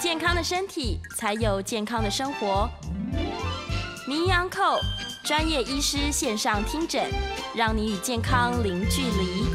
健康的身体，才有健康的生活。名扬扣专业医师线上听诊，让你与健康零距离。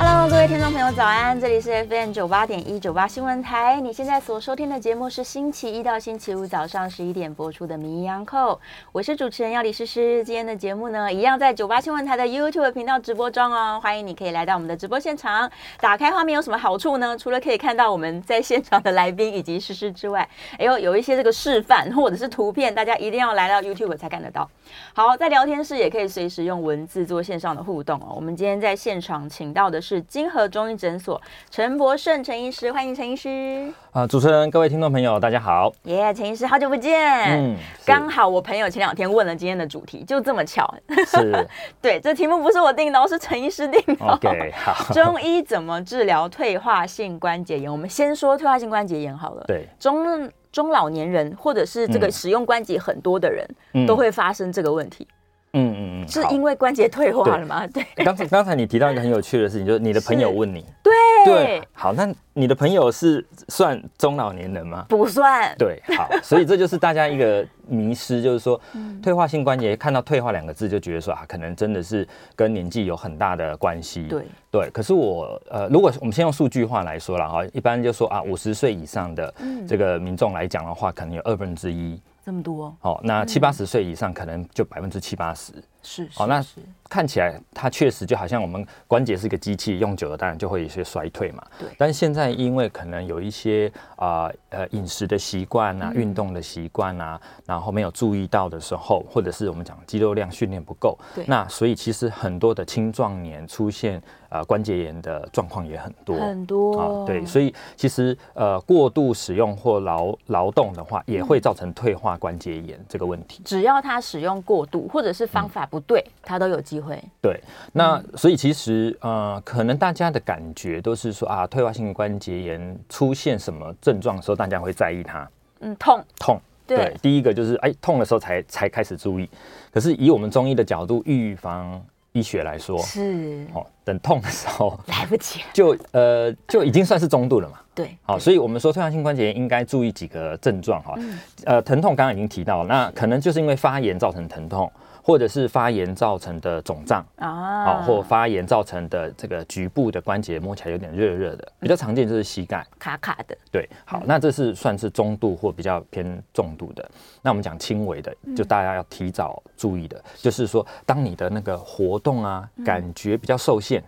Hello，各位听众朋友，早安！这里是 FM 九八点一九八新闻台。你现在所收听的节目是星期一到星期五早上十一点播出的《名医央叩》，我是主持人药李诗诗。今天的节目呢，一样在九八新闻台的 YouTube 频道直播中哦。欢迎你可以来到我们的直播现场。打开画面有什么好处呢？除了可以看到我们在现场的来宾以及诗诗之外，哎呦，有一些这个示范或者是图片，大家一定要来到 YouTube 才看得到。好，在聊天室也可以随时用文字做线上的互动哦。我们今天在现场请到的是。是金河中医诊所陈博胜陈医师，欢迎陈医师。啊，主持人，各位听众朋友，大家好。耶，陈医师，好久不见。嗯，刚好我朋友前两天问了今天的主题，就这么巧。是。对，这题目不是我定的，是陈医师定的。OK，好。中医怎么治疗退化性关节炎？我们先说退化性关节炎好了。对。中中老年人或者是这个使用关节很多的人，嗯、都会发生这个问题。嗯嗯嗯，是因为关节退化了吗？对。刚才刚才你提到一个很有趣的事情，就是你的朋友问你，对对，好，那你的朋友是算中老年人吗？不算。对，好，所以这就是大家一个迷失，就是说退化性关节看到退化两个字就觉得说啊，可能真的是跟年纪有很大的关系。对对，可是我呃，如果我们先用数据化来说了哈，一般就说啊，五十岁以上的这个民众来讲的话，可能有二分之一。这么多哦，那七八十岁以上可能就百分之七八十。是，好，那看起来它确实就好像我们关节是一个机器，用久了当然就会有一些衰退嘛。对。但是现在因为可能有一些啊呃饮食的习惯啊，运动的习惯啊，然后没有注意到的时候，或者是我们讲肌肉量训练不够，对。那所以其实很多的青壮年出现呃关节炎的状况也很多很多啊。对，所以其实呃过度使用或劳劳动的话，也会造成退化关节炎这个问题。只要他使用过度，或者是方法不。对，他都有机会。对，那所以其实呃，可能大家的感觉都是说啊，退化性关节炎出现什么症状的时候，大家会在意它。嗯，痛痛。对，对，第一个就是哎，痛的时候才才开始注意。可是以我们中医的角度，预防医学来说，是哦，等痛的时候来不及，就呃就已经算是中度了嘛。对，好，所以我们说退化性关节炎应该注意几个症状哈。嗯、呃，疼痛刚刚已经提到了，那可能就是因为发炎造成疼痛。或者是发炎造成的肿胀啊，好，或发炎造成的这个局部的关节摸起来有点热热的，比较常见就是膝盖卡卡的。对，好，那这是算是中度或比较偏重度的。那我们讲轻微的，就大家要提早注意的，就是说，当你的那个活动啊，感觉比较受限。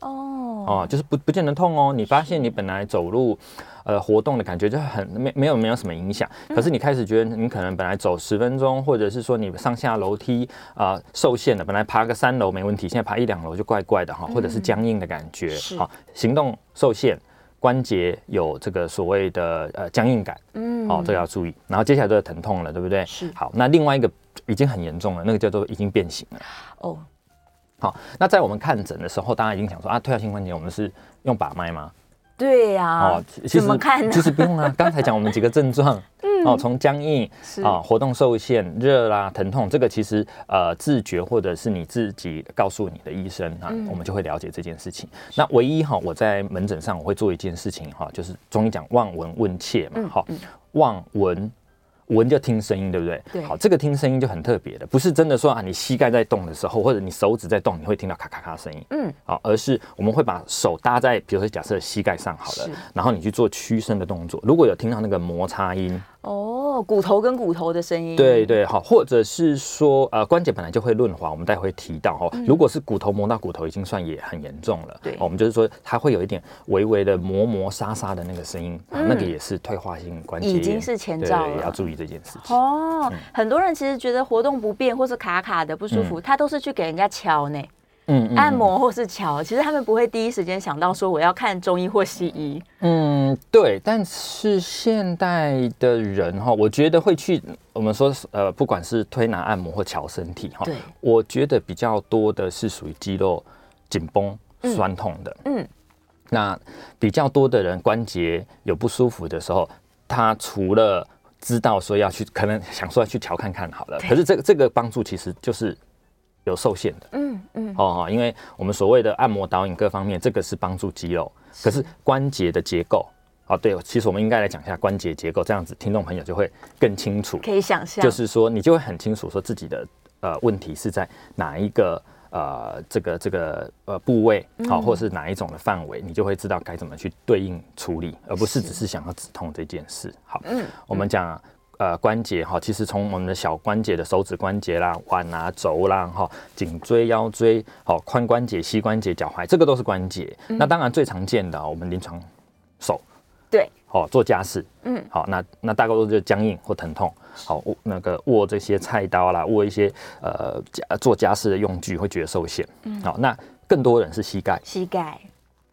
哦哦，就是不不见得痛哦。你发现你本来走路，呃，活动的感觉就很没没有没有什么影响，可是你开始觉得你可能本来走十分钟，或者是说你上下楼梯啊、呃、受限了，本来爬个三楼没问题，现在爬一两楼就怪怪的哈，或者是僵硬的感觉，好，行动受限，关节有这个所谓的呃僵硬感，嗯，哦，这个要注意。然后接下来就是疼痛了，对不对？是。好，那另外一个已经很严重了，那个叫做已经变形了。哦。好，那在我们看诊的时候，大家已经想说啊，退化性关节我们是用把脉吗？对呀、啊。哦，其实怎么看呢？其实不用啊。刚才讲我们几个症状，嗯，哦，从僵硬啊、活动受限、热啦、疼痛，这个其实呃自觉或者是你自己告诉你的医生啊，嗯、我们就会了解这件事情。那唯一哈，我在门诊上我会做一件事情哈，就是中医讲望闻问切嘛，好、嗯，望闻。闻就听声音，对不对？对。好，这个听声音就很特别的，不是真的说啊，你膝盖在动的时候，或者你手指在动，你会听到咔咔咔声音。嗯。好，而是我们会把手搭在，比如说假设膝盖上好了，然后你去做屈伸的动作。如果有听到那个摩擦音。哦，骨头跟骨头的声音，对对，好，或者是说，呃，关节本来就会润滑，我们待会提到哈，如果是骨头磨到骨头，已经算也很严重了，对，我们就是说它会有一点微微的磨磨沙沙的那个声音，那个也是退化性关节炎，已经是前兆了，要注意这件事情。哦，很多人其实觉得活动不便或是卡卡的不舒服，他都是去给人家敲呢。嗯，按摩或是瞧，其实他们不会第一时间想到说我要看中医或西医。嗯，对。但是现代的人哈，我觉得会去我们说呃，不管是推拿、按摩或瞧身体哈，对，我觉得比较多的是属于肌肉紧绷、酸痛的。嗯，嗯，那比较多的人关节有不舒服的时候，他除了知道说要去，可能想说要去瞧看看好了，可是这个这个帮助其实就是。有受限的，嗯嗯，哦，因为我们所谓的按摩导引各方面，这个是帮助肌肉，可是关节的结构，哦，对，其实我们应该来讲一下关节结构，这样子听众朋友就会更清楚，可以想象，就是说你就会很清楚说自己的呃问题是在哪一个呃这个这个呃部位，好，或者是哪一种的范围，你就会知道该怎么去对应处理，而不是只是想要止痛这件事。好，嗯，我们讲。呃，关节哈，其实从我们的小关节的手指关节啦、腕啊、肘啦、哈、颈椎、腰椎、好髋关节、膝关节、脚踝，这个都是关节。嗯、那当然最常见的，我们临床手，对，好做家事，嗯，好，那那大概都是僵硬或疼痛，好那个握这些菜刀啦，握一些呃家做家事的用具会觉得受限，嗯，好，那更多人是膝盖，膝盖。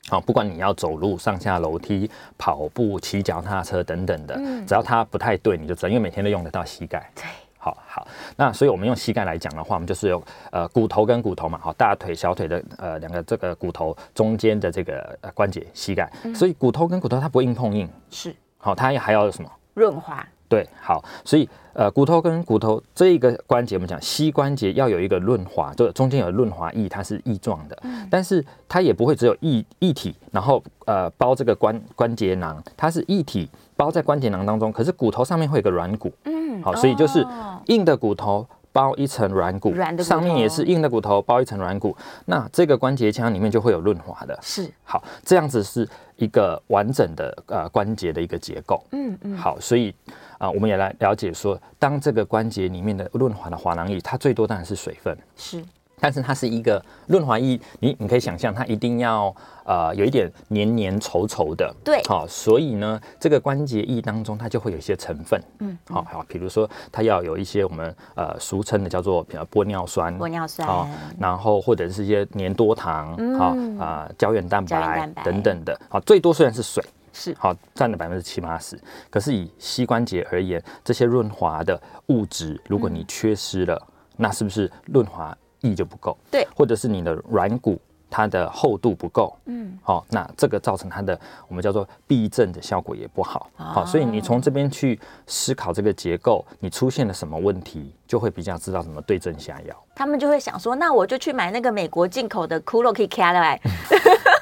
好，不管你要走路、上下楼梯、跑步、骑脚踏车等等的，嗯、只要它不太对，你就知道，因为每天都用得到膝盖。对，好好。那所以我们用膝盖来讲的话，我们就是有呃骨头跟骨头嘛，好，大腿、小腿的呃两个这个骨头中间的这个呃关节，膝盖。嗯、所以骨头跟骨头它不会硬碰硬，是。好，它还要有什么？润滑。对，好，所以呃，骨头跟骨头这一个关节，我们讲膝关节要有一个润滑，就中间有润滑液，它是液状的，嗯、但是它也不会只有液液体，然后呃包这个关关节囊，它是液体包在关节囊当中，可是骨头上面会有个软骨，嗯，好，所以就是硬的骨头包一层软骨，软的上面也是硬的骨头包一层软骨，那这个关节腔里面就会有润滑的，是，好，这样子是一个完整的呃关节的一个结构，嗯嗯，好，所以。啊，我们也来了解说，当这个关节里面的润滑的滑囊液，它最多当然是水分，是，但是它是一个润滑液，你你可以想象，它一定要呃有一点黏黏稠稠的，对，好，所以呢，这个关节液当中它就会有一些成分，嗯，好好，比如说它要有一些我们呃俗称的叫做比如玻尿酸，玻尿酸，好，然后或者是一些粘多糖，好啊胶原蛋白等等的，好，最多虽然是水。是。好，占了百分之七八十。可是以膝关节而言，这些润滑的物质，如果你缺失了，嗯、那是不是润滑液就不够？对，或者是你的软骨它的厚度不够？嗯，好，那这个造成它的我们叫做避震的效果也不好。好，所以你从这边去思考这个结构，你出现了什么问题，就会比较知道怎么对症下药。他们就会想说，那我就去买那个美国进口的 CUROKEY 来。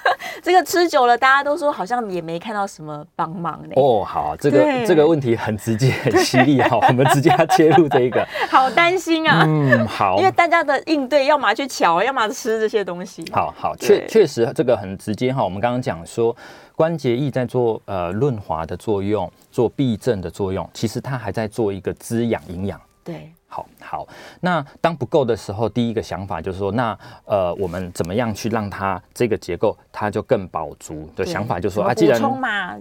这个吃久了，大家都说好像也没看到什么帮忙呢。哦，好，这个对这个问题很直接、很犀利哈，我们直接要切入这一个。好担心啊。嗯，好，因为大家的应对，要么去瞧，要么吃这些东西。好好，确对确实这个很直接哈。我们刚刚讲说，关节液在做呃润滑的作用，做避震的作用，其实它还在做一个滋养营养。对。好好，那当不够的时候，第一个想法就是说，那呃，我们怎么样去让它这个结构它就更饱足的想法，就是说啊，既然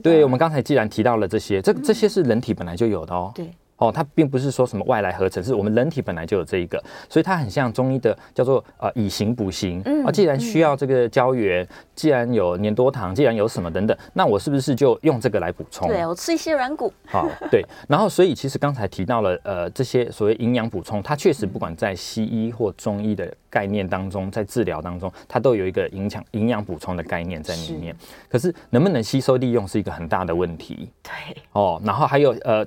对，我们刚才既然提到了这些，这这些是人体本来就有的哦。对。哦，它并不是说什么外来合成，是我们人体本来就有这一个，所以它很像中医的叫做呃以形补形。嗯，啊，既然需要这个胶原，嗯、既然有粘多糖，既然有什么等等，那我是不是就用这个来补充？对，我吃一些软骨。好，对。然后，所以其实刚才提到了呃这些所谓营养补充，它确实不管在西医或中医的概念当中，在治疗当中，它都有一个影响营养补充的概念在里面。是，可是能不能吸收利用是一个很大的问题。对。哦，然后还有呃。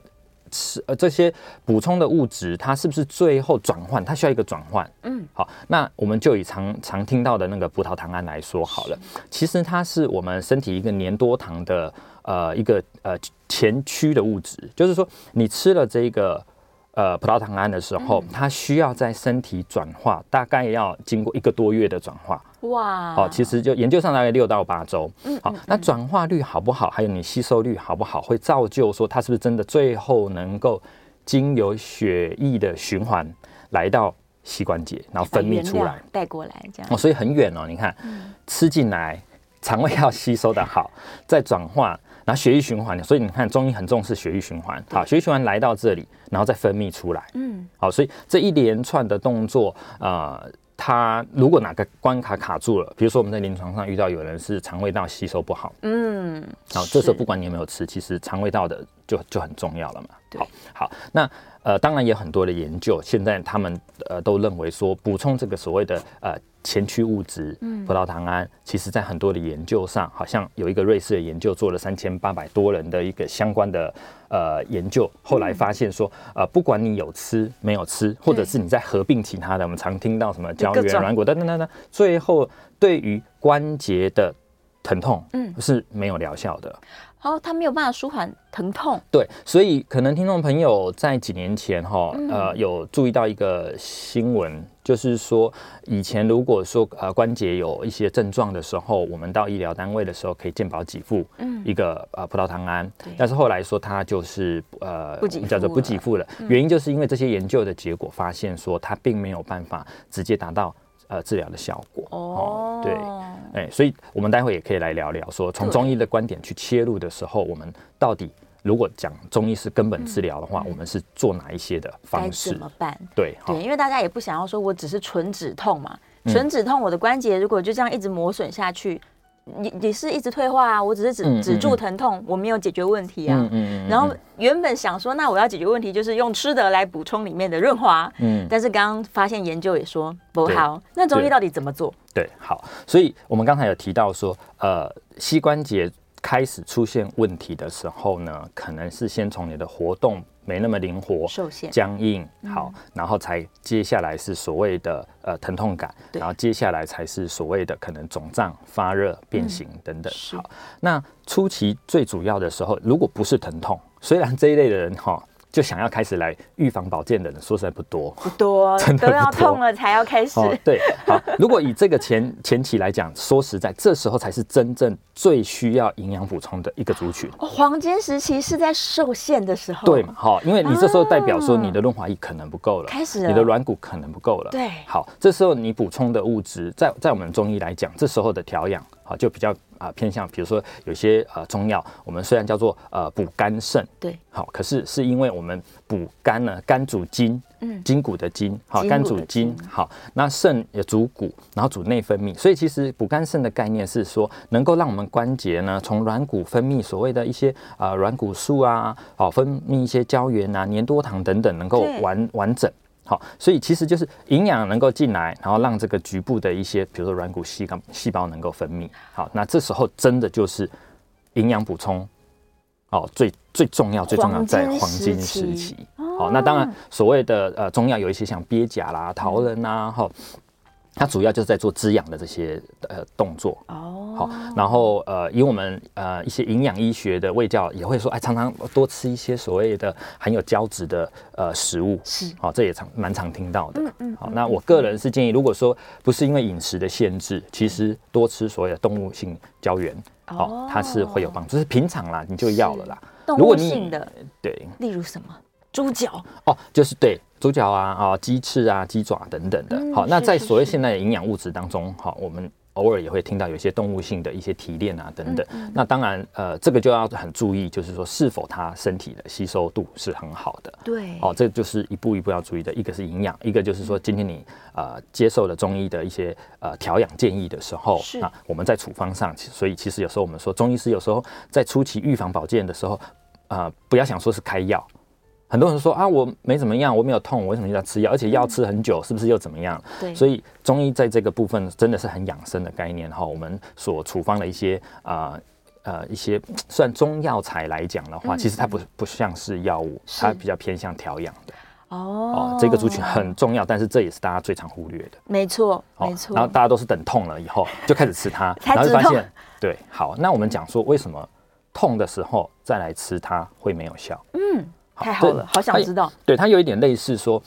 吃呃这些补充的物质，它是不是最后转换？它需要一个转换。嗯，好，那我们就以常常听到的那个葡萄糖胺来说好了。其实它是我们身体一个粘多糖的呃一个呃前驱的物质，就是说你吃了这个。呃，葡萄糖胺的时候，它需要在身体转化，大概要经过一个多月的转化。哇，好，其实就研究上大概六到八周。嗯，好，那转化率好不好，还有你吸收率好不好，会造就说它是不是真的最后能够经由血液的循环来到膝关节，然后分泌出来，带过来这样。哦，所以很远哦，你看，吃进来，肠胃要吸收的好，再转化。然后血液循环，所以你看中医很重视血液循环。好，血液循环来到这里，然后再分泌出来。嗯，好，所以这一连串的动作，呃，他如果哪个关卡卡住了，比如说我们在临床上遇到有人是肠胃道吸收不好，嗯，好，这时候不管你有没有吃，其实肠胃道的就就很重要了嘛。好，好，那呃，当然也有很多的研究，现在他们呃都认为说补充这个所谓的呃。前驱物质，葡萄糖胺，其实在很多的研究上，好像有一个瑞士的研究做了三千八百多人的一个相关的呃研究，后来发现说，呃，不管你有吃没有吃，或者是你在合并其他的，我们常听到什么胶原、软骨等等等等，最后对于关节的疼痛，嗯，是没有疗效的。哦，他没有办法舒缓疼痛。对，所以可能听众朋友在几年前哈，呃，有注意到一个新闻，就是说以前如果说呃关节有一些症状的时候，我们到医疗单位的时候可以健保给付，嗯，一个呃葡萄糖胺，但是后来说它就是呃叫做不给付了，原因就是因为这些研究的结果发现说它并没有办法直接达到。呃，治疗的效果哦，对，哎、欸，所以我们待会也可以来聊聊，说从中医的观点去切入的时候，我们到底如果讲中医是根本治疗的话，我们是做哪一些的方式？怎么办？对对，因为大家也不想要说我只是纯止痛嘛，纯止痛，我的关节如果就这样一直磨损下去。你你是一直退化啊，我只是止止住疼痛，我没有解决问题啊。嗯然后原本想说，那我要解决问题，就是用吃的来补充里面的润滑。嗯，但是刚刚发现研究也说不好。那中医到底怎么做？对，好，所以我们刚才有提到说，呃，膝关节开始出现问题的时候呢，可能是先从你的活动。没那么灵活，受限、僵硬，好，然后才接下来是所谓的呃疼痛感，然后接下来才是所谓的可能肿胀、发热、变形等等。好，那初期最主要的时候，如果不是疼痛，虽然这一类的人哈。就想要开始来预防保健的人，说实在不多，不多，真的都要痛了才要开始。哦、对，好，如果以这个前前期来讲，说实在，这时候才是真正最需要营养补充的一个族群。哦，黄金时期是在受限的时候，对嘛？好，因为你这时候代表说你的润滑液可能不够了，开始，你的软骨可能不够了。对，好，这时候你补充的物质，在在我们中医来讲，这时候的调养，好，就比较。啊，偏向比如说有些呃中药，我们虽然叫做呃补肝肾，对，好，可是是因为我们补肝呢，肝主筋，嗯，筋骨的筋，好，肝主筋，好，那肾也主骨，然后主内分泌，所以其实补肝肾的概念是说，能够让我们关节呢，从软骨分泌所谓的一些呃软骨素啊，好，分泌一些胶原啊、粘多糖等等，能够完完整。好，所以其实就是营养能够进来，然后让这个局部的一些，比如说软骨细胞细胞能够分泌。好，那这时候真的就是营养补充，哦，最最重要最重要在黄金时期。好，那当然所谓的呃中药有一些像鳖甲啦、桃仁呐，哈。它主要就是在做滋养的这些呃动作。哦，好，然后呃，以我们呃一些营养医学的卫教也会说，哎，常常多吃一些所谓的含有胶质的呃食物，是，好，这也常蛮常听到的，嗯嗯，好，那我个人是建议，如果说不是因为饮食的限制，其实多吃所谓的动物性胶原，哦，它是会有帮助，就是平常啦，你就要了啦，动物性的，对，例如什么？猪脚。哦，就是对猪脚啊啊，鸡翅啊，鸡爪等等的。好，那在所谓现在的营养物质当中，好，我们偶尔也会听到有些动物性的一些提炼啊等等。那当然，呃，这个就要很注意，就是说是否它身体的吸收度是很好的。对，哦，这就是一步一步要注意的。一个是营养，一个就是说今天你呃接受了中医的一些呃调养建议的时候，那我们在处方上，所以其实有时候我们说中医师有时候在初期预防保健的时候，呃，不要想说是开药。很多人说啊，我没怎么样，我没有痛，我为什么要吃药？而且药吃很久，是不是又怎么样？对，所以中医在这个部分真的是很养生的概念哈。我们所处方的一些啊呃，呃一些算中药材来讲的话，其实它不不像是药物，它比较偏向调养的。哦，这个族群很重要，但是这也是大家最常忽略的。没错，没错。然后大家都是等痛了以后就开始吃它，然后就发现对。好，那我们讲说为什么痛的时候再来吃它会没有效？嗯。太好了，好想知道。对，它有一点类似说，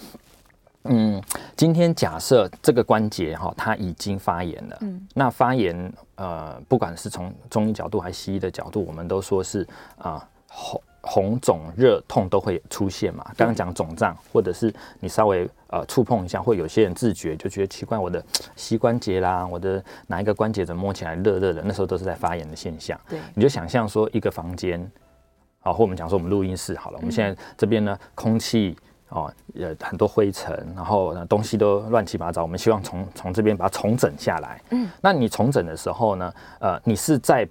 嗯，今天假设这个关节哈，它已经发炎了，嗯，那发炎呃，不管是从中医角度还是西医的角度，我们都说是啊，红红肿热痛都会出现嘛。刚刚讲肿胀，或者是你稍微呃触碰一下，会有些人自觉就觉得奇怪，我的膝关节啦，我的哪一个关节怎么摸起来热热的？那时候都是在发炎的现象。对，你就想象说一个房间。好，或我们讲说我们录音室好了，我们现在这边呢，空气哦，呃，很多灰尘，然后东西都乱七八糟。我们希望从从这边把它重整下来。嗯，那你重整的时候呢，呃，你是在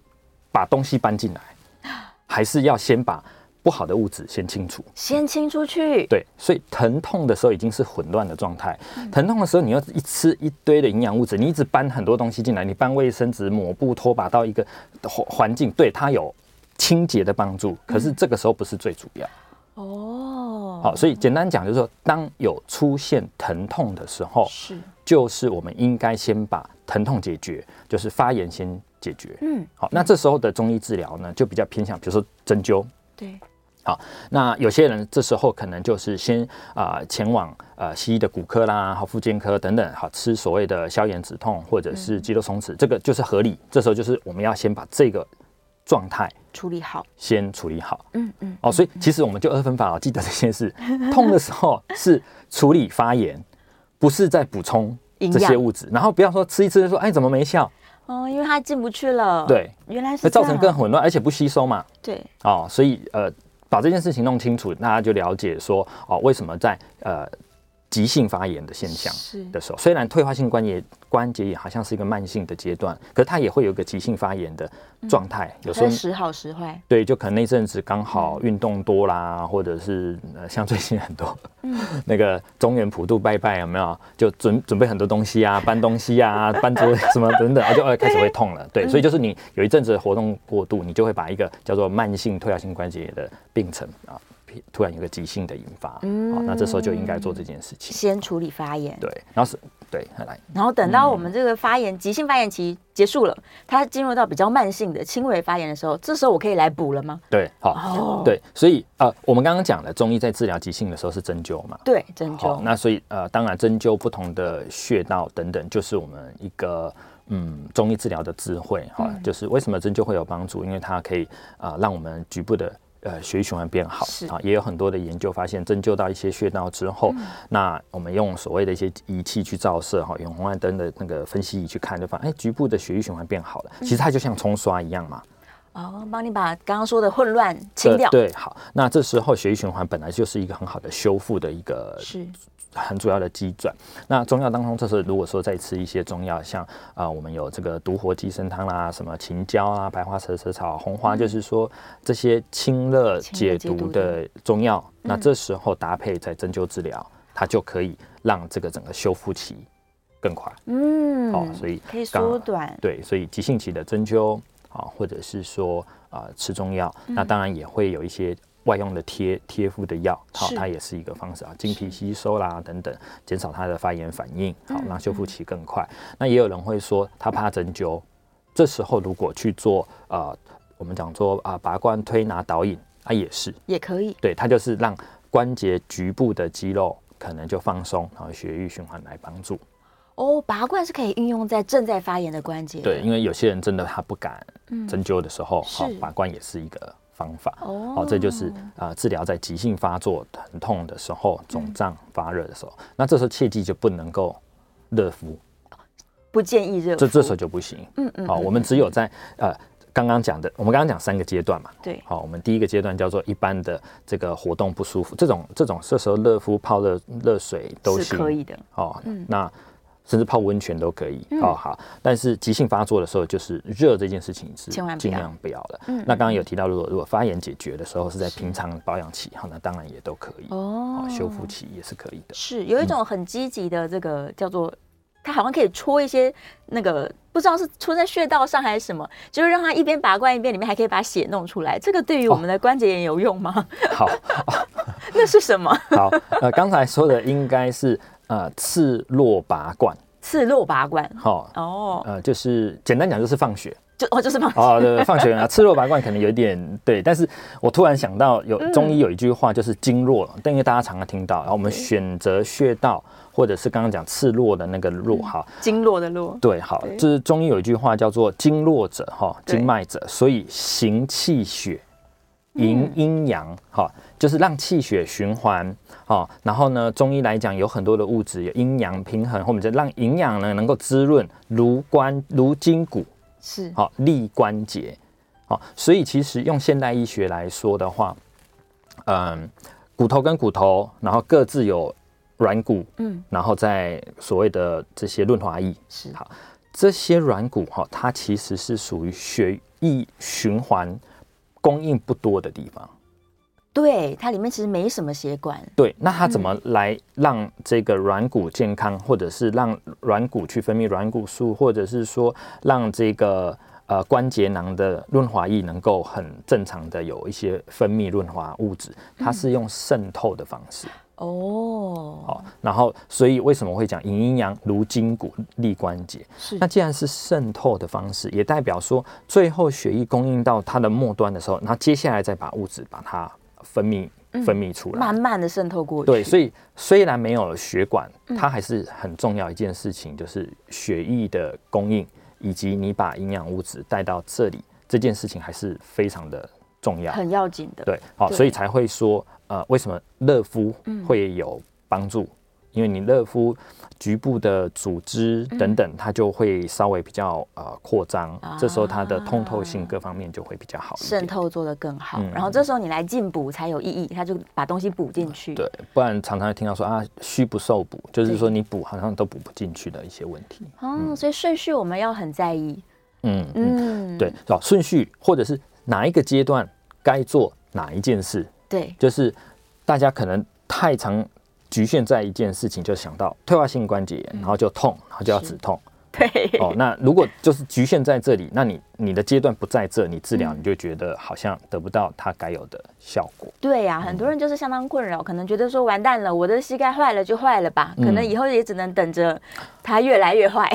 把东西搬进来，还是要先把不好的物质先清除？先清出去。对，所以疼痛的时候已经是混乱的状态。疼痛的时候，你要一吃一堆的营养物质，你一直搬很多东西进来，你搬卫生纸、抹布、拖把到一个环环境，对它有清洁的帮助。可是这个时候不是最主要。哦，好，所以简单讲就是说，当有出现疼痛的时候，是就是我们应该先把疼痛解决，就是发炎先解决。嗯，好，那这时候的中医治疗呢，就比较偏向，比如说针灸。对，好，那有些人这时候可能就是先啊、呃、前往呃西医的骨科啦、好复健科等等，好吃所谓的消炎止痛或者是肌肉松弛，这个就是合理。这时候就是我们要先把这个。状态处理好，先处理好。嗯嗯。哦，所以其实我们就二分法哦，记得这件事。痛的时候是处理发炎，不是在补充这些物质。然后不要说吃一吃就说，哎，怎么没效？哦，因为它进不去了。对，原来是造成更混乱，而且不吸收嘛。对。哦，所以呃，把这件事情弄清楚，大家就了解说，哦，为什么在呃。急性发炎的现象的时候，虽然退化性关节关节炎好像是一个慢性的阶段，可是它也会有一个急性发炎的状态。有时候时好时坏。对，就可能那阵子刚好运动多啦，或者是呃，像最近很多 那个中原普渡拜拜有没有？就准准备很多东西啊，搬东西啊，搬桌什么等等，就开始会痛了。对，所以就是你有一阵子活动过度，你就会把一个叫做慢性退化性关节炎的病程啊。突然有个急性的引发，嗯，好，那这时候就应该做这件事情，先处理发炎，对，然后是，对，来，然后等到我们这个发炎、嗯、急性发炎期结束了，它进入到比较慢性的轻微发炎的时候，这时候我可以来补了吗？对，好，哦、对，所以呃，我们刚刚讲了中医在治疗急性的时候是针灸嘛，对，针灸，那所以呃，当然针灸不同的穴道等等，就是我们一个嗯中医治疗的智慧哈，嗯、就是为什么针灸会有帮助，因为它可以啊、呃、让我们局部的。呃，血液循环变好啊，也有很多的研究发现，针灸到一些穴道之后，嗯、那我们用所谓的一些仪器去照射哈，远红外灯的那个分析仪去看，就发现哎，局部的血液循环变好了。其实它就像冲刷一样嘛。哦，帮你把刚刚说的混乱清掉。对，好，那这时候血液循环本来就是一个很好的修复的一个是。很主要的机转。那中药当中，这时候如果说再吃一些中药，像啊、呃，我们有这个独活鸡参汤啦，什么秦椒啊、白花蛇舌草、红花，就是说这些清热解毒的中药，那这时候搭配在针灸治疗，它就可以让这个整个修复期更快。嗯，好、哦，所以可以缩短。对，所以急性期的针灸啊，或者是说啊、呃、吃中药，那当然也会有一些。外用的贴贴敷的药，好，它也是一个方式啊，经皮吸收啦等等，减少它的发炎反应，好，让修复期更快。那也有人会说他怕针灸，这时候如果去做呃，我们讲说啊拔罐推拿导引，它也是也可以，对，它就是让关节局部的肌肉可能就放松，然后血液循环来帮助。哦，拔罐是可以运用在正在发炎的关节，对，因为有些人真的他不敢针灸的时候，好，拔罐也是一个。方法。哦，哦，这就是啊、呃，治疗在急性发作疼痛的时候，肿胀发热的时候，嗯、那这时候切记就不能够热敷，不建议热敷，这这时候就不行。嗯嗯，好、哦，我们只有在呃刚刚讲的，我们刚刚讲三个阶段嘛，对，好、哦，我们第一个阶段叫做一般的这个活动不舒服，这种这种这时候热敷泡热热水都是可以的。哦，嗯、那。甚至泡温泉都可以，哦好，但是急性发作的时候，就是热这件事情是尽量不要了。嗯。那刚刚有提到，如果如果发炎解决的时候是在平常保养期，好，那当然也都可以哦，修复期也是可以的。是有一种很积极的这个叫做，它好像可以戳一些那个不知道是戳在穴道上还是什么，就是让它一边拔罐一边里面还可以把血弄出来。这个对于我们的关节炎有用吗？好，那是什么？好，呃，刚才说的应该是。呃，刺络拔罐，刺络拔罐，好哦，呃，就是简单讲就是放血，就哦就是放血哦，对，放血啊，刺络拔罐可能有点对，但是我突然想到有中医有一句话就是经络，但因为大家常常听到，然后我们选择穴道或者是刚刚讲赤络的那个络哈，经络的络，对，好，就是中医有一句话叫做经络者哈，经脉者，所以行气血，营阴阳，哈，就是让气血循环。哦，然后呢，中医来讲有很多的物质，有阴阳平衡，或者让营养呢能够滋润如关、如筋骨，是好、哦、利关节。好、哦，所以其实用现代医学来说的话，嗯，骨头跟骨头，然后各自有软骨，嗯，然后在所谓的这些润滑液，是好，这些软骨哈，它其实是属于血液循环供应不多的地方。对，它里面其实没什么血管。对，那它怎么来让这个软骨健康，或者是让软骨去分泌软骨素，或者是说让这个呃关节囊的润滑液能够很正常的有一些分泌润滑物质？它是用渗透的方式。哦，好，然后所以为什么会讲阴阳如筋骨立关节？是那既然是渗透的方式，也代表说最后血液供应到它的末端的时候，那接下来再把物质把它。分泌分泌出来，慢慢的渗透过去。对，所以虽然没有了血管，它还是很重要一件事情，就是血液的供应，以及你把营养物质带到这里，这件事情还是非常的重要，很要紧的。对，好，所以才会说，呃，为什么热敷会有帮助？因为你热敷局部的组织等等，它就会稍微比较呃扩张，这时候它的通透性各方面就会比较好，渗透做得更好。然后这时候你来进补才有意义，它就把东西补进去。对，不然常常会听到说啊虚不受补，就是说你补好像都补不进去的一些问题。哦，所以顺序我们要很在意。嗯嗯，对，好，顺序或者是哪一个阶段该做哪一件事。对，就是大家可能太常。局限在一件事情，就想到退化性关节炎，然后就痛，然后就要止痛。对哦，那如果就是局限在这里，那你你的阶段不在这，你治疗你就觉得好像得不到它该有的效果。对呀、啊，很多人就是相当困扰，可能觉得说完蛋了，我的膝盖坏了就坏了吧，可能以后也只能等着它越来越坏。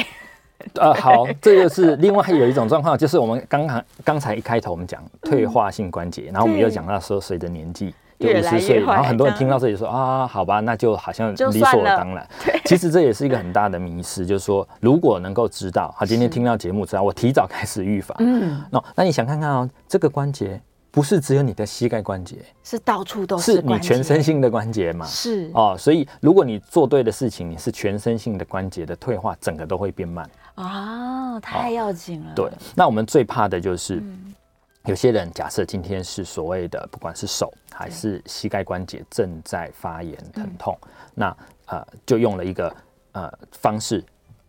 呃，好，这就是另外有一种状况，就是我们刚刚刚才一开头我们讲退化性关节，然后我们又讲到说随着年纪。就五十岁，然后很多人听到这里说啊，好吧，那就好像理所当然。其实这也是一个很大的迷失，就是说，如果能够知道，他今天听到节目知道，我提早开始预防。嗯，那那你想看看哦，这个关节不是只有你的膝盖关节，是到处都是，是你全身性的关节嘛？是哦，所以如果你做对的事情，你是全身性的关节的退化，整个都会变慢啊，太要紧了。对，那我们最怕的就是。有些人假设今天是所谓的，不管是手还是膝盖关节正在发炎疼痛，嗯、那呃就用了一个呃方式，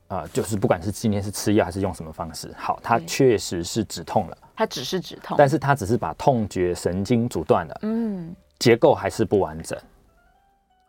呃就是不管是今天是吃药还是用什么方式，好，它确实是止痛了，它只是止痛，但是它只是把痛觉神经阻断了，嗯，结构还是不完整。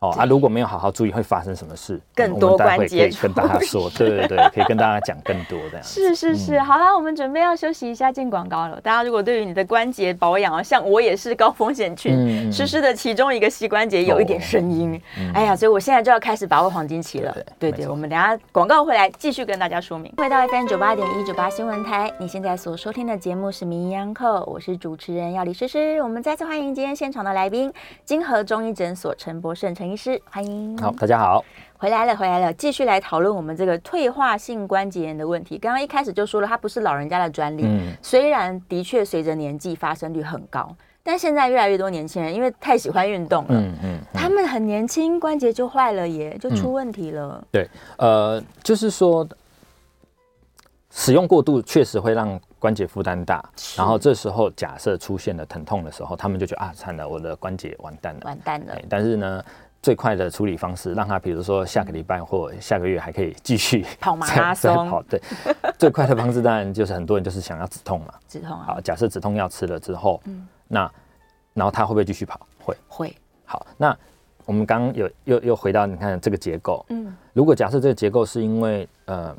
哦啊，如果没有好好注意，会发生什么事？更多关节可以跟大家说，对对对，可以跟大家讲更多这样。是是是，好了，我们准备要休息一下，进广告了。大家如果对于你的关节保养啊，像我也是高风险群，诗诗的其中一个膝关节有一点声音，哎呀，所以我现在就要开始把握黄金期了。对对，我们等下广告回来继续跟大家说明。回到 FM 九八点一九八新闻台，你现在所收听的节目是《名医央叩》，我是主持人要李诗诗。我们再次欢迎今天现场的来宾，金禾中医诊所陈博胜陈医师，欢迎。好，大家好，回来了，回来了，继续来讨论我们这个退化性关节炎的问题。刚刚一开始就说了，它不是老人家的专利。嗯，虽然的确随着年纪发生率很高，但现在越来越多年轻人因为太喜欢运动了，嗯嗯，他们很年轻关节就坏了耶，就出问题了。对，呃，就是说使用过度确实会让关节负担大，然后这时候假设出现了疼痛的时候，他们就觉得啊，惨了，我的关节完蛋了，完蛋了。但是呢。最快的处理方式，让他比如说下个礼拜或下个月还可以继续跑马拉松。跑，对，最快的方式当然就是很多人就是想要止痛嘛。止痛啊。好，假设止痛药吃了之后，嗯，那然后他会不会继续跑？会，会。好，那我们刚刚有又又回到你看这个结构，嗯，如果假设这个结构是因为呃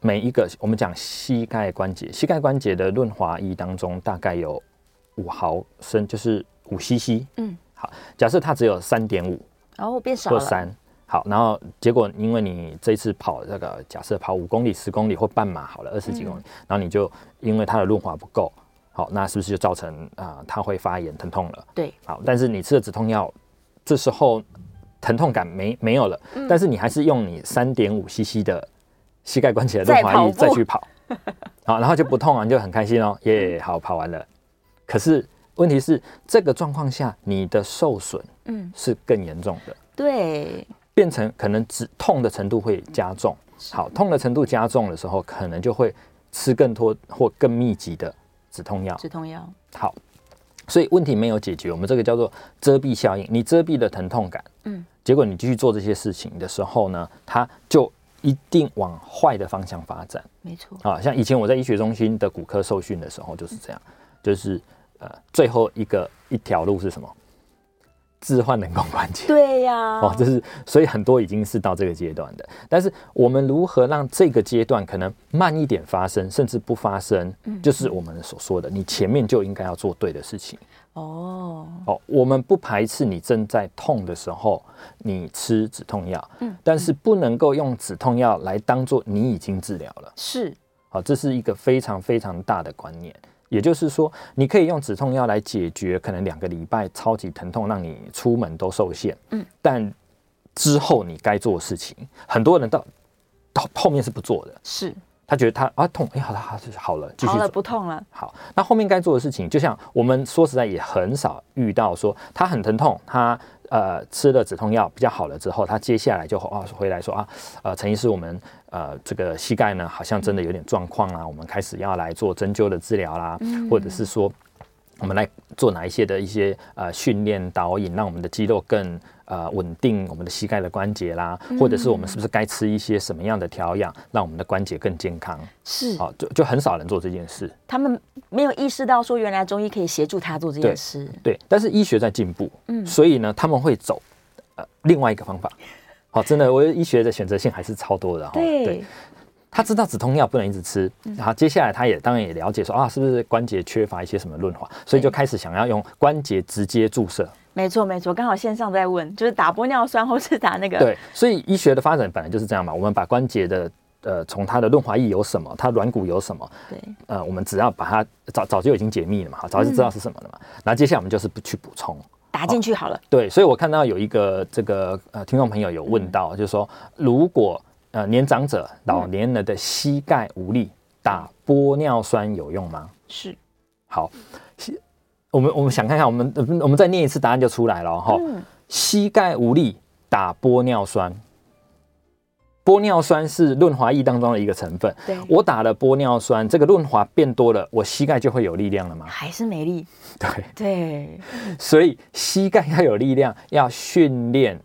每一个我们讲膝盖关节，膝盖关节的润滑液当中大概有五毫升，就是五 CC，嗯，好，假设它只有三点五。然后变少了。三，好，然后结果因为你这一次跑这个，假设跑五公里、十公里或半马好了，二十几公里，嗯、然后你就因为它的润滑不够，好，那是不是就造成啊、呃、它会发炎疼痛了？对，好，但是你吃了止痛药，这时候疼痛感没没有了，嗯、但是你还是用你三点五 CC 的膝盖关节的润滑液再去跑，好，然后就不痛啊，你就很开心哦，耶、yeah，好，跑完了。可是问题是这个状况下你的受损。嗯，是更严重的，对，变成可能止痛的程度会加重。好，痛的程度加重的时候，可能就会吃更多或更密集的止痛药。止痛药。好，所以问题没有解决，我们这个叫做遮蔽效应。你遮蔽了疼痛感，嗯，结果你继续做这些事情的时候呢，它就一定往坏的方向发展。没错，啊，像以前我在医学中心的骨科受训的时候就是这样，就是呃，最后一个一条路是什么？置换人工关节，对呀，哦，这是所以很多已经是到这个阶段的，但是我们如何让这个阶段可能慢一点发生，甚至不发生，嗯就是我们所说的，你前面就应该要做对的事情。哦。哦，我们不排斥你正在痛的时候你吃止痛药，嗯，但是不能够用止痛药来当做你已经治疗了，是，好，这是一个非常非常大的观念。也就是说，你可以用止痛药来解决可能两个礼拜超级疼痛，让你出门都受限。嗯，但之后你该做的事情，很多人到到后面是不做的。是，他觉得他啊痛，哎，好了，好了，好了，继续好了，不痛了。好，那后面该做的事情，就像我们说实在也很少遇到说他很疼痛，他呃吃了止痛药比较好了之后，他接下来就啊回来说啊，呃，陈医师，我们。呃，这个膝盖呢，好像真的有点状况啊，我们开始要来做针灸的治疗啦，或者是说，我们来做哪一些的一些呃训练导引，让我们的肌肉更呃稳定，我们的膝盖的关节啦，或者是我们是不是该吃一些什么样的调养，让我们的关节更健康？是，好，就就很少人做这件事，他们没有意识到说原来中医可以协助他做这件事。对，对，但是医学在进步，嗯，所以呢，他们会走呃另外一个方法。哦，真的，我医学的选择性还是超多的哈。对，他知道止痛药不能一直吃，然后接下来他也当然也了解说啊，是不是关节缺乏一些什么润滑，所以就开始想要用关节直接注射。没错，没错，刚好线上在问，就是打玻尿酸或是打那个。对，所以医学的发展本来就是这样嘛，我们把关节的呃，从它的润滑液有什么，它软骨有什么，对，呃，我们只要把它早早就已经解密了嘛，早就知道是什么了嘛，然后接下来我们就是不去补充。打进去好了。对，所以我看到有一个这个呃听众朋友有问到，就是说如果呃年长者老年人的膝盖无力，打玻尿酸有用吗？是。好，我们我们想看看，我们我们再念一次答案就出来了哈。膝盖无力打玻尿酸。玻尿酸是润滑液当中的一个成分。对，我打了玻尿酸，这个润滑变多了，我膝盖就会有力量了吗？还是没力？对对，所以膝盖要有力量，要训练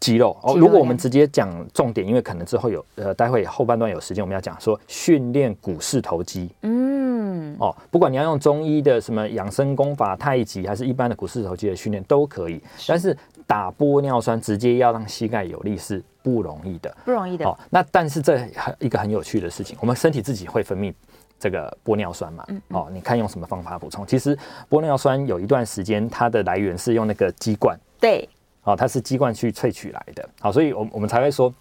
肌肉哦。如果我们直接讲重点，因为可能之后有呃，待会后半段有时间，我们要讲说训练股四头肌。嗯，哦，不管你要用中医的什么养生功法、太极，还是一般的股四头肌的训练都可以，但是打玻尿酸直接要让膝盖有力是。不容易的，不容易的。哦，那但是这很一个很有趣的事情，我们身体自己会分泌这个玻尿酸嘛？哦，你看用什么方法补充？其实玻尿酸有一段时间它的来源是用那个鸡冠，对，哦，它是鸡冠去萃取来的。好，所以我我们才会说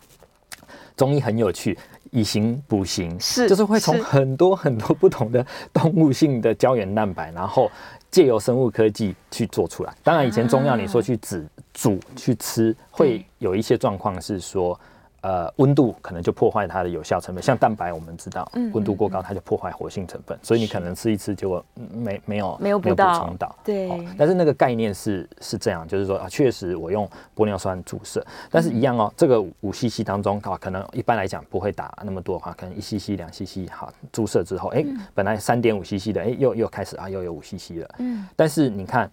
中医很有趣，以形补形，是，就是会从很多很多不同的动物性的胶原蛋白，然后。借由生物科技去做出来，当然以前中药你说去煮煮去吃，会有一些状况是说。呃，温度可能就破坏它的有效成分，像蛋白，我们知道，温度过高它就破坏活性成分，所以你可能吃一吃就没没有没有补充到，对。但是那个概念是是这样，就是说啊，确实我用玻尿酸注射，但是一样哦，这个五 CC 当中啊，可能一般来讲不会打那么多的话，可能一 CC 两 CC 好，注射之后，哎，本来三点五 CC 的，哎，又又开始啊，又有五 CC 了，嗯。但是你看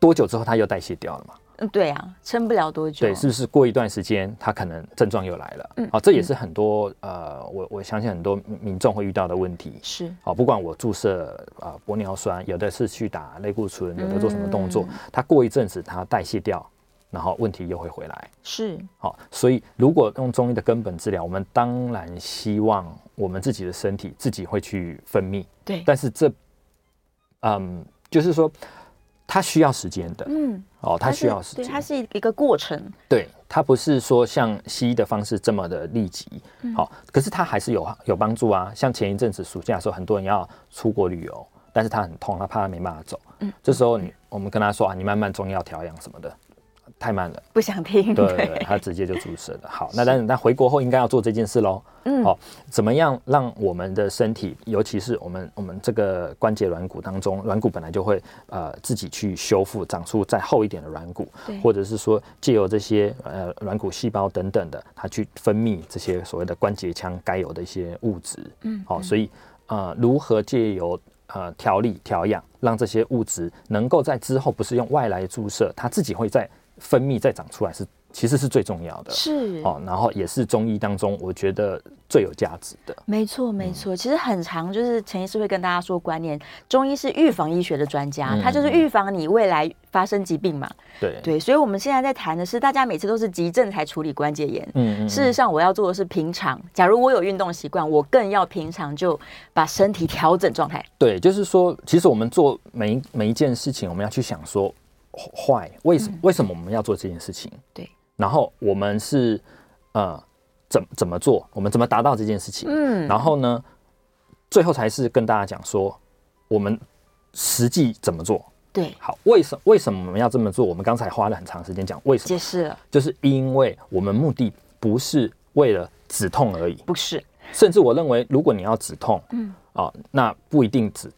多久之后它又代谢掉了嘛？嗯，对啊，撑不了多久。对，是不是过一段时间，他可能症状又来了？嗯，好，这也是很多呃，我我相信很多民众会遇到的问题。是，好，不管我注射啊玻尿酸，有的是去打类固醇，有的做什么动作，它过一阵子它代谢掉，然后问题又会回来。是，好，所以如果用中医的根本治疗，我们当然希望我们自己的身体自己会去分泌。对，但是这，嗯，就是说。它需要时间的，嗯，哦，它需要时间，对，它是一个过程，对，它不是说像西医的方式这么的立即，好，嗯，可是它还是有有帮助啊。像前一阵子暑假的时候，很多人要出国旅游，但是他很痛，他怕他没办法走，嗯，这时候你我们跟他说啊，你慢慢中药调养什么的。太慢了，不想听。对，对，对，他直接就注射了。好，那但是那回国后应该要做这件事喽。嗯，好，怎么样让我们的身体，尤其是我们我们这个关节软骨当中，软骨本来就会呃自己去修复，长出再厚一点的软骨，或者是说借由这些呃软骨细胞等等的，它去分泌这些所谓的关节腔该有的一些物质。嗯，好，所以呃如何借由呃调理调养，让这些物质能够在之后不是用外来注射，它自己会再分泌再长出来是。其实是最重要的，是哦，然后也是中医当中我觉得最有价值的。没错，没错。其实很长就是陈医师会跟大家说观念，中医是预防医学的专家，他就是预防你未来发生疾病嘛。对对，所以我们现在在谈的是，大家每次都是急症才处理关节炎。嗯嗯。事实上，我要做的是平常。假如我有运动习惯，我更要平常就把身体调整状态。对，就是说，其实我们做每一每一件事情，我们要去想说，坏为什么为什么我们要做这件事情？对。然后我们是呃怎怎么做？我们怎么达到这件事情？嗯，然后呢，最后才是跟大家讲说我们实际怎么做。对，好，为什么为什么我们要这么做？我们刚才花了很长时间讲为什么，解释了，就是因为我们目的不是为了止痛而已，不是，甚至我认为，如果你要止痛，嗯，哦，那不一定止。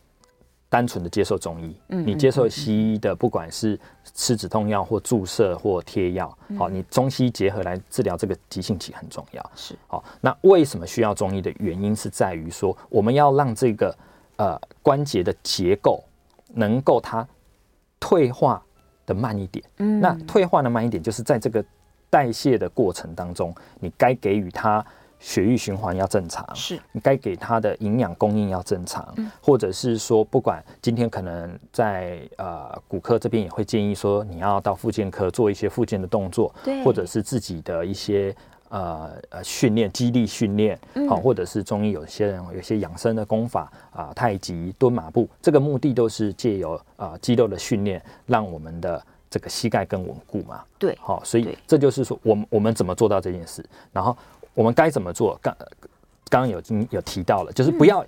单纯的接受中医，嗯你接受西医的，不管是吃止痛药或注射或贴药，好，你中西结合来治疗这个急性期很重要。是，好，那为什么需要中医的原因是在于说，我们要让这个呃关节的结构能够它退化的慢一点。嗯，那退化的慢一点，就是在这个代谢的过程当中，你该给予它。血液循环要正常，是。你该给他的营养供应要正常，嗯、或者是说，不管今天可能在呃骨科这边也会建议说，你要到复健科做一些复健的动作，对，或者是自己的一些呃呃训练、肌力训练，好、嗯，或者是中医有些人有些养生的功法啊、呃，太极、蹲马步，这个目的都是借由啊、呃、肌肉的训练，让我们的这个膝盖更稳固嘛，对，好，所以这就是说，我们我们怎么做到这件事，然后。我们该怎么做？刚刚刚有有提到了，就是不要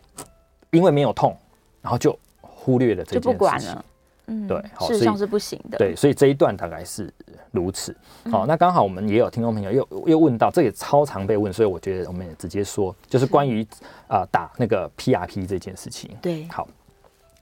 因为没有痛，然后就忽略了这件事情，就不管了。嗯，对，事实上是不行的。对，所以这一段大概是如此。好，那刚好我们也有听众朋友又又问到，这也超常被问，所以我觉得我们也直接说，就是关于啊打那个 PRP 这件事情。对，好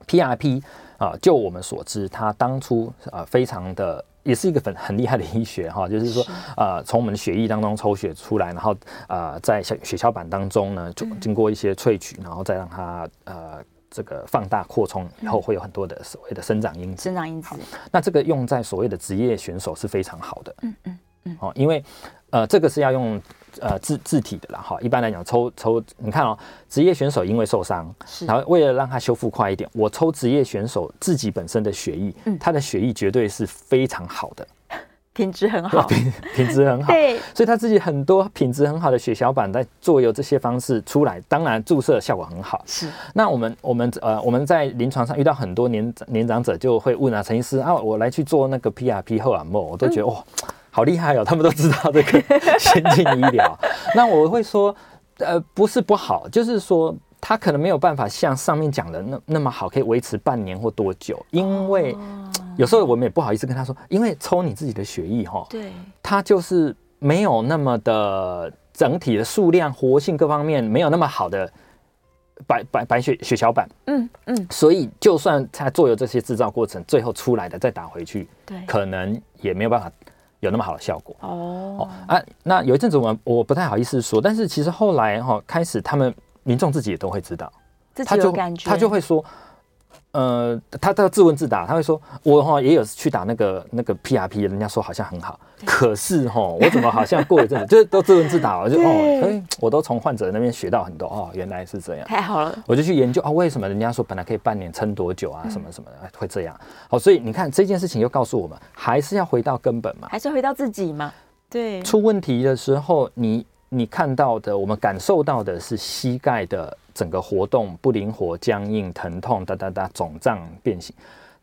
，PRP 啊，就我们所知，它当初啊非常的。也是一个很很厉害的医学哈，就是说，呃，从我们的血液当中抽血出来，然后呃，在小血小板当中呢，就经过一些萃取，然后再让它呃这个放大扩充以后，会有很多的所谓的生长因子。生长因子。那这个用在所谓的职业选手是非常好的。嗯嗯嗯。哦，因为呃，这个是要用。呃，字字体的啦哈，一般来讲抽抽，你看哦，职业选手因为受伤，然后为了让他修复快一点，我抽职业选手自己本身的血液，嗯，他的血液绝对是非常好的，品质很好，品品质很好，对，所以他自己很多品质很好的血小板在做由这些方式出来，当然注射效果很好。是，那我们我们呃我们在临床上遇到很多年年长者就会问啊，陈医师啊，我来去做那个 PRP 荷尔蒙，我都觉得、嗯、哇。好厉害哦！他们都知道这个先进医疗。那我会说，呃，不是不好，就是说他可能没有办法像上面讲的那那么好，可以维持半年或多久。因为有时候我们也不好意思跟他说，因为抽你自己的血液哈，对，他就是没有那么的整体的数量、活性各方面没有那么好的白白白血血小板。嗯嗯，所以就算他做有这些制造过程，最后出来的再打回去，对，可能也没有办法。有那么好的效果。哦，哦啊，那有一阵子我我不太好意思说，但是其实后来哈、哦、开始，他们民众自己也都会知道，他就感觉。他就会说。呃，他他自问自答，他会说：“我哈也有去打那个那个 PRP，人家说好像很好，可是哈，我怎么好像过一阵子，就是都自问自答，我就哦，哎，我都从患者那边学到很多哦，原来是这样，太好了，我就去研究啊，为什么人家说本来可以半年撑多久啊，什么什么的会这样？好，所以你看这件事情又告诉我们，还是要回到根本嘛，还是回到自己嘛，对，出问题的时候，你你看到的，我们感受到的是膝盖的。”整个活动不灵活、僵硬、疼痛、哒哒哒、肿胀、变形，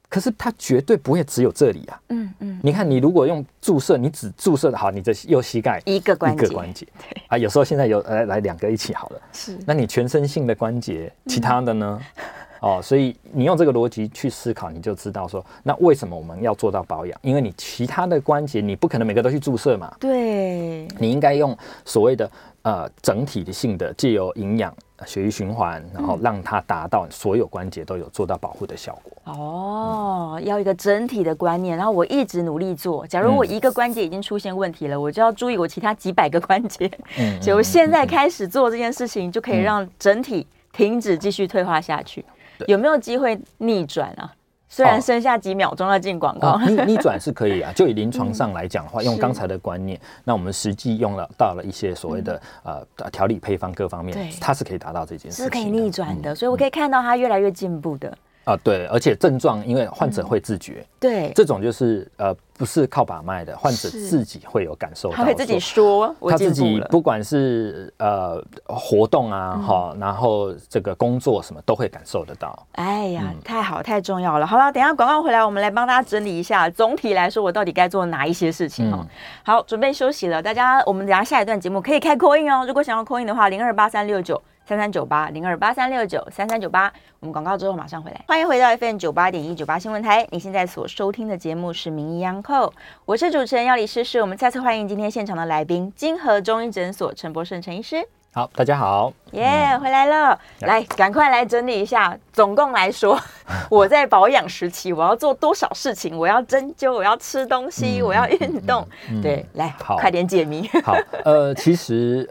可是它绝对不会只有这里啊！嗯嗯，你看，你如果用注射，你只注射的好，你的右膝盖一个关节，一个关节，对啊，有时候现在有来来两个一起好了，是，那你全身性的关节，其他的呢？嗯、哦，所以你用这个逻辑去思考，你就知道说，那为什么我们要做到保养？因为你其他的关节，你不可能每个都去注射嘛，对，你应该用所谓的呃整体的性的借由营养。血液循环，然后让它达到所有关节都有做到保护的效果。哦，嗯、要一个整体的观念，然后我一直努力做。假如我一个关节已经出现问题了，嗯、我就要注意我其他几百个关节。嗯，所以我现在开始做这件事情，就可以让整体停止继续退化下去。有没有机会逆转啊？虽然剩下几秒钟要进广告，哦、逆 逆转是可以啊。就以临床上来讲的话，嗯、用刚才的观念，那我们实际用了到了一些所谓的、嗯、呃调理配方各方面，它是可以达到这件事情，是可以逆转的。嗯、所以我可以看到它越来越进步的。啊，对，而且症状因为患者会自觉，对，这种就是呃不是靠把脉的，患者自己会有感受到，他会自己说，他自己不管是呃活动啊哈，然后这个工作什么都会感受得到。哎呀，太好，太重要了。好了，等下广告回来，我们来帮大家整理一下，总体来说我到底该做哪一些事情哦。好，准备休息了，大家，我们等下下一段节目可以开 call in 哦，如果想要 call in 的话，零二八三六九。三三九八零二八三六九三三九八，我们广告之后马上回来。欢迎回到 FM 九八点一九八新闻台，你现在所收听的节目是名医央叩，我是主持人药理诗诗。我们再次欢迎今天现场的来宾，金河中医诊所陈博胜陈医师。好，大家好，耶、yeah, 嗯，回来了，来，赶快来整理一下。总共来说，我在保养时期我要做多少事情？我要针灸，我要吃东西，嗯、我要运动。嗯嗯、对，来，好快点解谜。好，呃，其实。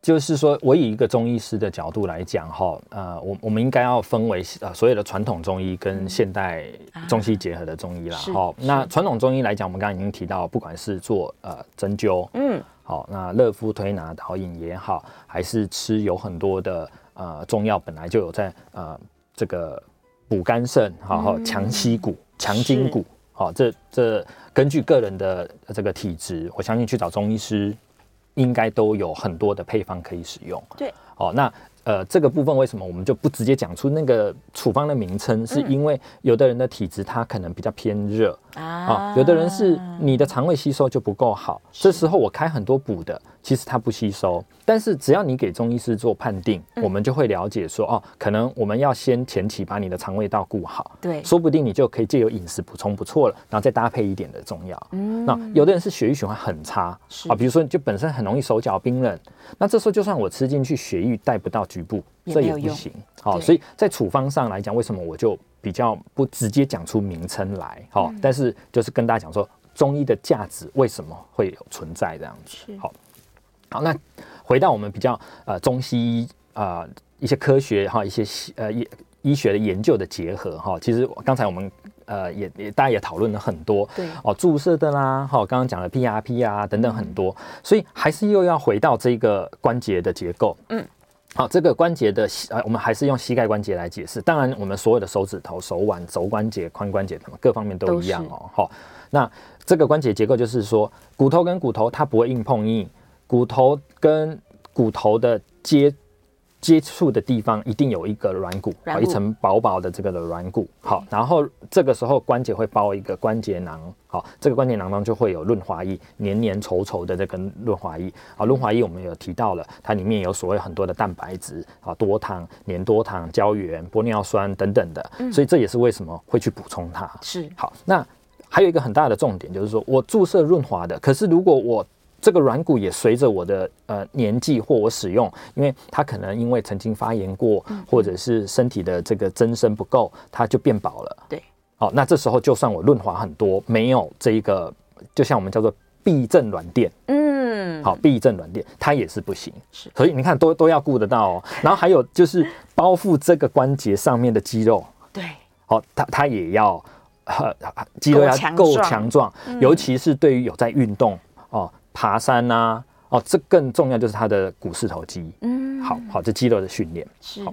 就是说，我以一个中医师的角度来讲，哈，呃，我我们应该要分为呃所有的传统中医跟现代中西结合的中医啦。哈。那传统中医来讲，我们刚刚已经提到，不管是做呃针灸，嗯，好，那热敷推拿导引也好，还是吃有很多的呃中药，本来就有在呃这个补肝肾，好，好强膝骨、强筋骨，好，这这根据个人的这个体质，我相信去找中医师。应该都有很多的配方可以使用。对，哦，那呃，这个部分为什么我们就不直接讲出那个处方的名称？是因为有的人的体质他可能比较偏热啊，有的人是你的肠胃吸收就不够好，这时候我开很多补的。其实它不吸收，但是只要你给中医师做判定，嗯、我们就会了解说，哦，可能我们要先前期把你的肠胃道顾好，对，说不定你就可以借由饮食补充不错了，然后再搭配一点的中药。嗯，那有的人是血液循环很差啊，比如说就本身很容易手脚冰冷，那这时候就算我吃进去血液带不到局部，也这也不行。好、哦，所以在处方上来讲，为什么我就比较不直接讲出名称来？好、哦，嗯、但是就是跟大家讲说，中医的价值为什么会有存在这样子？好。好，那回到我们比较呃中西医啊、呃、一些科学哈一些呃医医学的研究的结合哈，其实刚才我们呃也也大家也讨论了很多，对。哦注射的啦哈，刚刚讲的 PRP 啊等等很多，所以还是又要回到这个关节的结构，嗯，好，这个关节的呃我们还是用膝盖关节来解释，当然我们所有的手指头、手腕、肘关节、髋关节各方面都一样哦，好，那这个关节结构就是说骨头跟骨头它不会硬碰硬。骨头跟骨头的接接触的地方一定有一个软骨，好，一层薄薄的这个的软骨，好，然后这个时候关节会包一个关节囊，好，这个关节囊中就会有润滑液，黏黏稠稠的这个润滑液，好，润滑液我们有提到了，它里面有所谓很多的蛋白质，啊，多糖、粘多糖、胶原、玻尿酸等等的，所以这也是为什么会去补充它。是，好，那还有一个很大的重点就是说我注射润滑的，可是如果我这个软骨也随着我的呃年纪或我使用，因为它可能因为曾经发炎过，或者是身体的这个增生不够，它就变薄了。对，好，那这时候就算我润滑很多，没有这一个，就像我们叫做避震软垫，嗯，好，避震软垫它也是不行。是，所以你看都都要顾得到哦。然后还有就是包覆这个关节上面的肌肉，对，好，它它也要呃肌肉要够强壮，尤其是对于有在运动哦。爬山呐、啊，哦，这更重要就是他的股四头肌，嗯，好好，这肌肉的训练。是。好，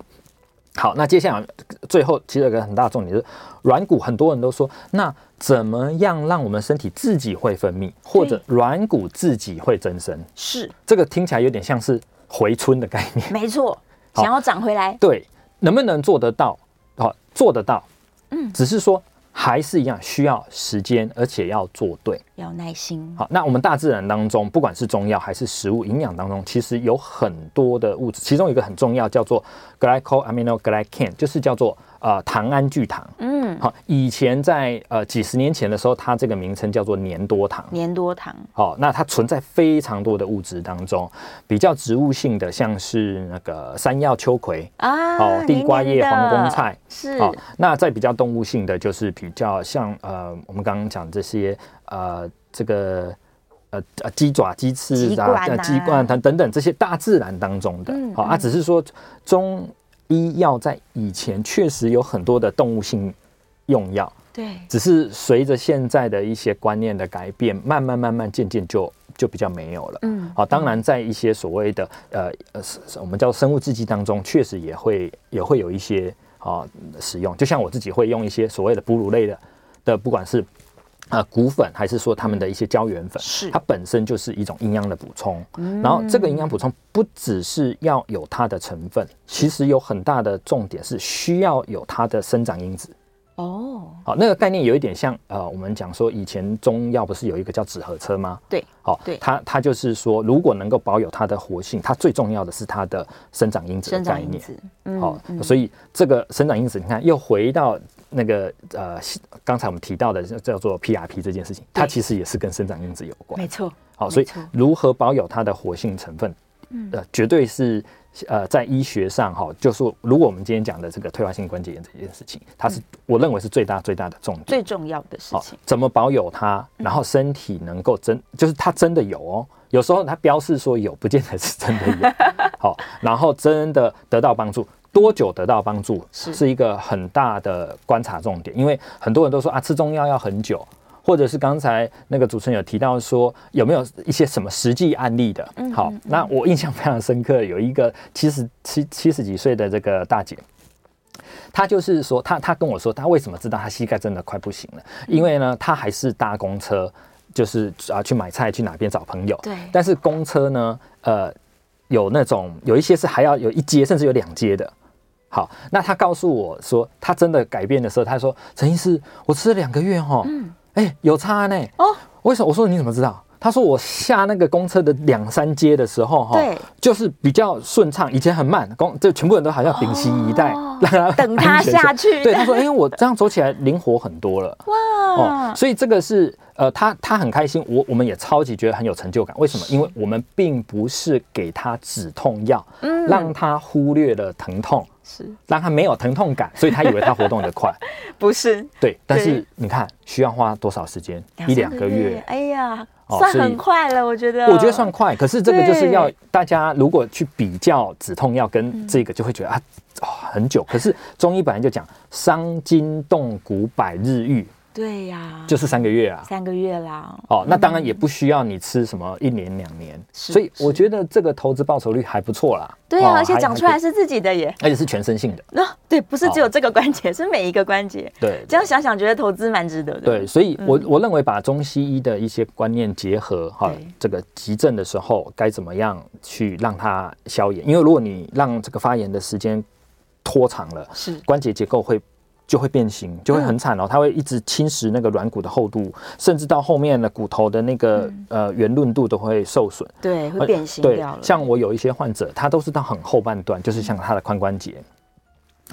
好，那接下来最后其实有个很大的重点就是软骨，很多人都说，那怎么样让我们身体自己会分泌，或者软骨自己会增生？是。这个听起来有点像是回春的概念，没错，想要长回来，对，能不能做得到？好，做得到，嗯，只是说。还是一样需要时间，而且要做对，要耐心。好，那我们大自然当中，不管是中药还是食物营养当中，其实有很多的物质，其中一个很重要，叫做 glycosaminoglycan，就是叫做。呃，糖胺聚糖，嗯，好，以前在呃几十年前的时候，它这个名称叫做粘多糖。粘多糖，好，那它存在非常多的物质当中，比较植物性的，像是那个山药、秋葵啊，哦，地瓜叶、黄公菜是。好，那在比较动物性的，就是比较像呃，我们刚刚讲这些呃，这个呃呃鸡爪、鸡翅啊、鸡冠等等这些大自然当中的，好啊，只是说中。医药在以前确实有很多的动物性用药，对，只是随着现在的一些观念的改变，慢慢慢慢渐渐就就比较没有了。嗯，好，当然在一些所谓的呃呃，我们叫生物制剂当中，确实也会也会有一些啊使用，就像我自己会用一些所谓的哺乳类的的，不管是。啊，骨粉还是说他们的一些胶原粉，是它本身就是一种营养的补充。然后这个营养补充不只是要有它的成分，其实有很大的重点是需要有它的生长因子。哦，好，那个概念有一点像呃，我们讲说以前中药不是有一个叫纸盒车吗？对，好，对，它它就是说，如果能够保有它的活性，它最重要的是它的生长因子的概念。好，所以这个生长因子，你看又回到。那个呃，刚才我们提到的叫做 PRP 这件事情，它其实也是跟生长因子有关。没错。好，所以如何保有它的活性成分，呃，绝对是呃，在医学上哈，就是如果我们今天讲的这个退化性关节炎这件事情，它是我认为是最大最大的重点，最重要的事情。怎么保有它，然后身体能够真，就是它真的有哦。有时候它标示说有，不见得是真的有。好，然后真的得到帮助。多久得到帮助是一个很大的观察重点，因为很多人都说啊，吃中药要很久，或者是刚才那个主持人有提到说有没有一些什么实际案例的？好，那我印象非常深刻，有一个七十七七十几岁的这个大姐，她就是说，她她跟我说，她为什么知道她膝盖真的快不行了？因为呢，她还是搭公车，就是啊去买菜去哪边找朋友，对，但是公车呢，呃，有那种有一些是还要有一阶，甚至有两阶的。好，那他告诉我说，他真的改变的时候，他说：“陈医师，我吃了两个月哈，嗯，哎，有差呢。哦，为什么？我说你怎么知道？他说我下那个公车的两三阶的时候哈，对，就是比较顺畅，以前很慢，公就全部人都好像屏息以待，让他等他下去。对，他说，因为我这样走起来灵活很多了。哇，哦，所以这个是呃，他他很开心，我我们也超级觉得很有成就感。为什么？因为我们并不是给他止痛药，嗯，让他忽略了疼痛。是让他没有疼痛感，所以他以为他活动的快，不是？对，但是你看需要花多少时间？一两个月。哎呀，算很快了，我觉得。我觉得算快，可是这个就是要大家如果去比较止痛药跟这个，就会觉得啊，很久。可是中医本来就讲伤筋动骨百日愈。对呀，就是三个月啊，三个月啦。哦，那当然也不需要你吃什么一年两年，所以我觉得这个投资报酬率还不错啦。对啊，而且长出来是自己的耶，而且是全身性的。那对，不是只有这个关节，是每一个关节。对，这样想想觉得投资蛮值得的。对，所以我我认为把中西医的一些观念结合哈，这个急症的时候该怎么样去让它消炎？因为如果你让这个发炎的时间拖长了，是关节结构会。就会变形，就会很惨哦。它会一直侵蚀那个软骨的厚度，甚至到后面的骨头的那个呃圆润度都会受损。对，会变形掉了。像我有一些患者，他都是到很后半段，就是像他的髋关节。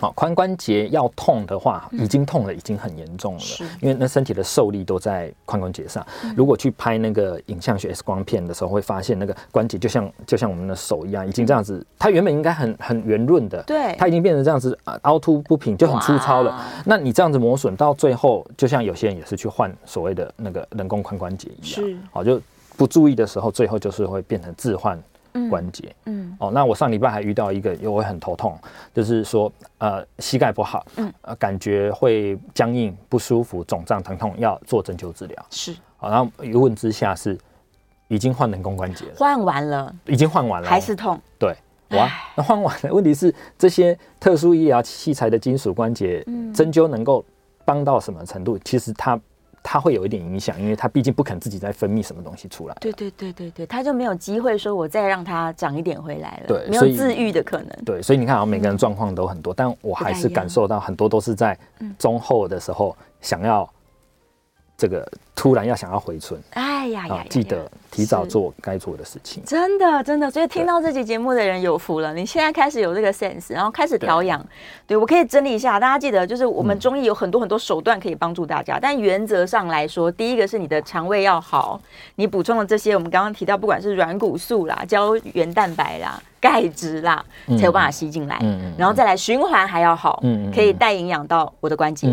好，髋关节要痛的话，已经痛了，已经很严重了。是，因为那身体的受力都在髋关节上。如果去拍那个影像学 X 光片的时候，会发现那个关节就像就像我们的手一样，已经这样子。它原本应该很很圆润的，对，它已经变成这样子啊，凹凸不平，就很粗糙了。那你这样子磨损到最后，就像有些人也是去换所谓的那个人工髋关节一样，是，好，就不注意的时候，最后就是会变成置换。关节，嗯，哦，那我上礼拜还遇到一个，因为我很头痛，就是说，呃，膝盖不好，嗯，呃，感觉会僵硬、不舒服、肿胀、疼痛，要做针灸治疗。是，好，然后一问之下是已经换人工关节了，换完了，已经换完了，还是痛？对，哇，那换完了，问题是这些特殊医疗器材的金属关节，针灸能够帮到什么程度？其实它。它会有一点影响，因为它毕竟不肯自己再分泌什么东西出来。对对对对对，它就没有机会说我再让它长一点回来了。对，没有自愈的可能。对，所以你看啊，每个人状况都很多，但我还是感受到很多都是在中后的时候想要。这个突然要想要回春，哎呀呀，记得提早做该做的事情。真的真的，所以听到这期节目的人有福了。你现在开始有这个 sense，然后开始调养。对，我可以整理一下，大家记得，就是我们中医有很多很多手段可以帮助大家，但原则上来说，第一个是你的肠胃要好，你补充的这些我们刚刚提到，不管是软骨素啦、胶原蛋白啦。钙质啦，才有办法吸进来，然后再来循环还要好，可以带营养到我的关节，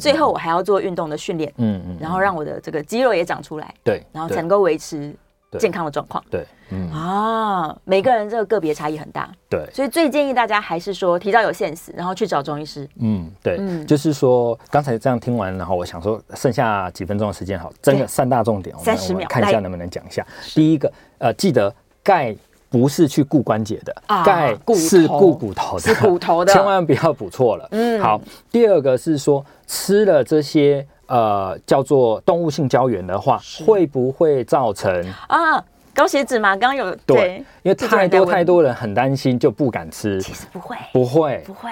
最后我还要做运动的训练，然后让我的这个肌肉也长出来，对，然后才能够维持健康的状况。对，嗯啊，每个人这个个别差异很大。对，所以最建议大家还是说提早有现实，然后去找中医师。嗯，对，嗯、就是说刚才这样听完，然后我想说剩下几分钟的时间，好，真的三大重点，三十秒，看一下能不能讲一下。第一个，呃，记得钙不是去固关节的，钙、啊、是固骨头的，是骨头的，千万不要补错了。嗯，好。第二个是说吃了这些呃叫做动物性胶原的话，会不会造成啊？高血脂嘛，刚刚有对，因为太多太多人很担心，就不敢吃。其实不会，不会，不会。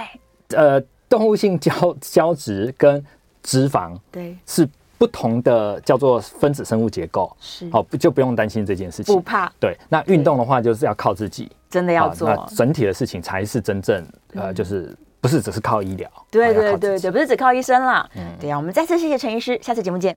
呃，动物性胶胶质跟脂肪对是不同的，叫做分子生物结构。是，好，就不用担心这件事情。不怕。对，那运动的话就是要靠自己，真的要做。那整体的事情才是真正呃，就是不是只是靠医疗。对对对对，不是只靠医生啦。嗯，对呀，我们再次谢谢陈医师，下次节目见。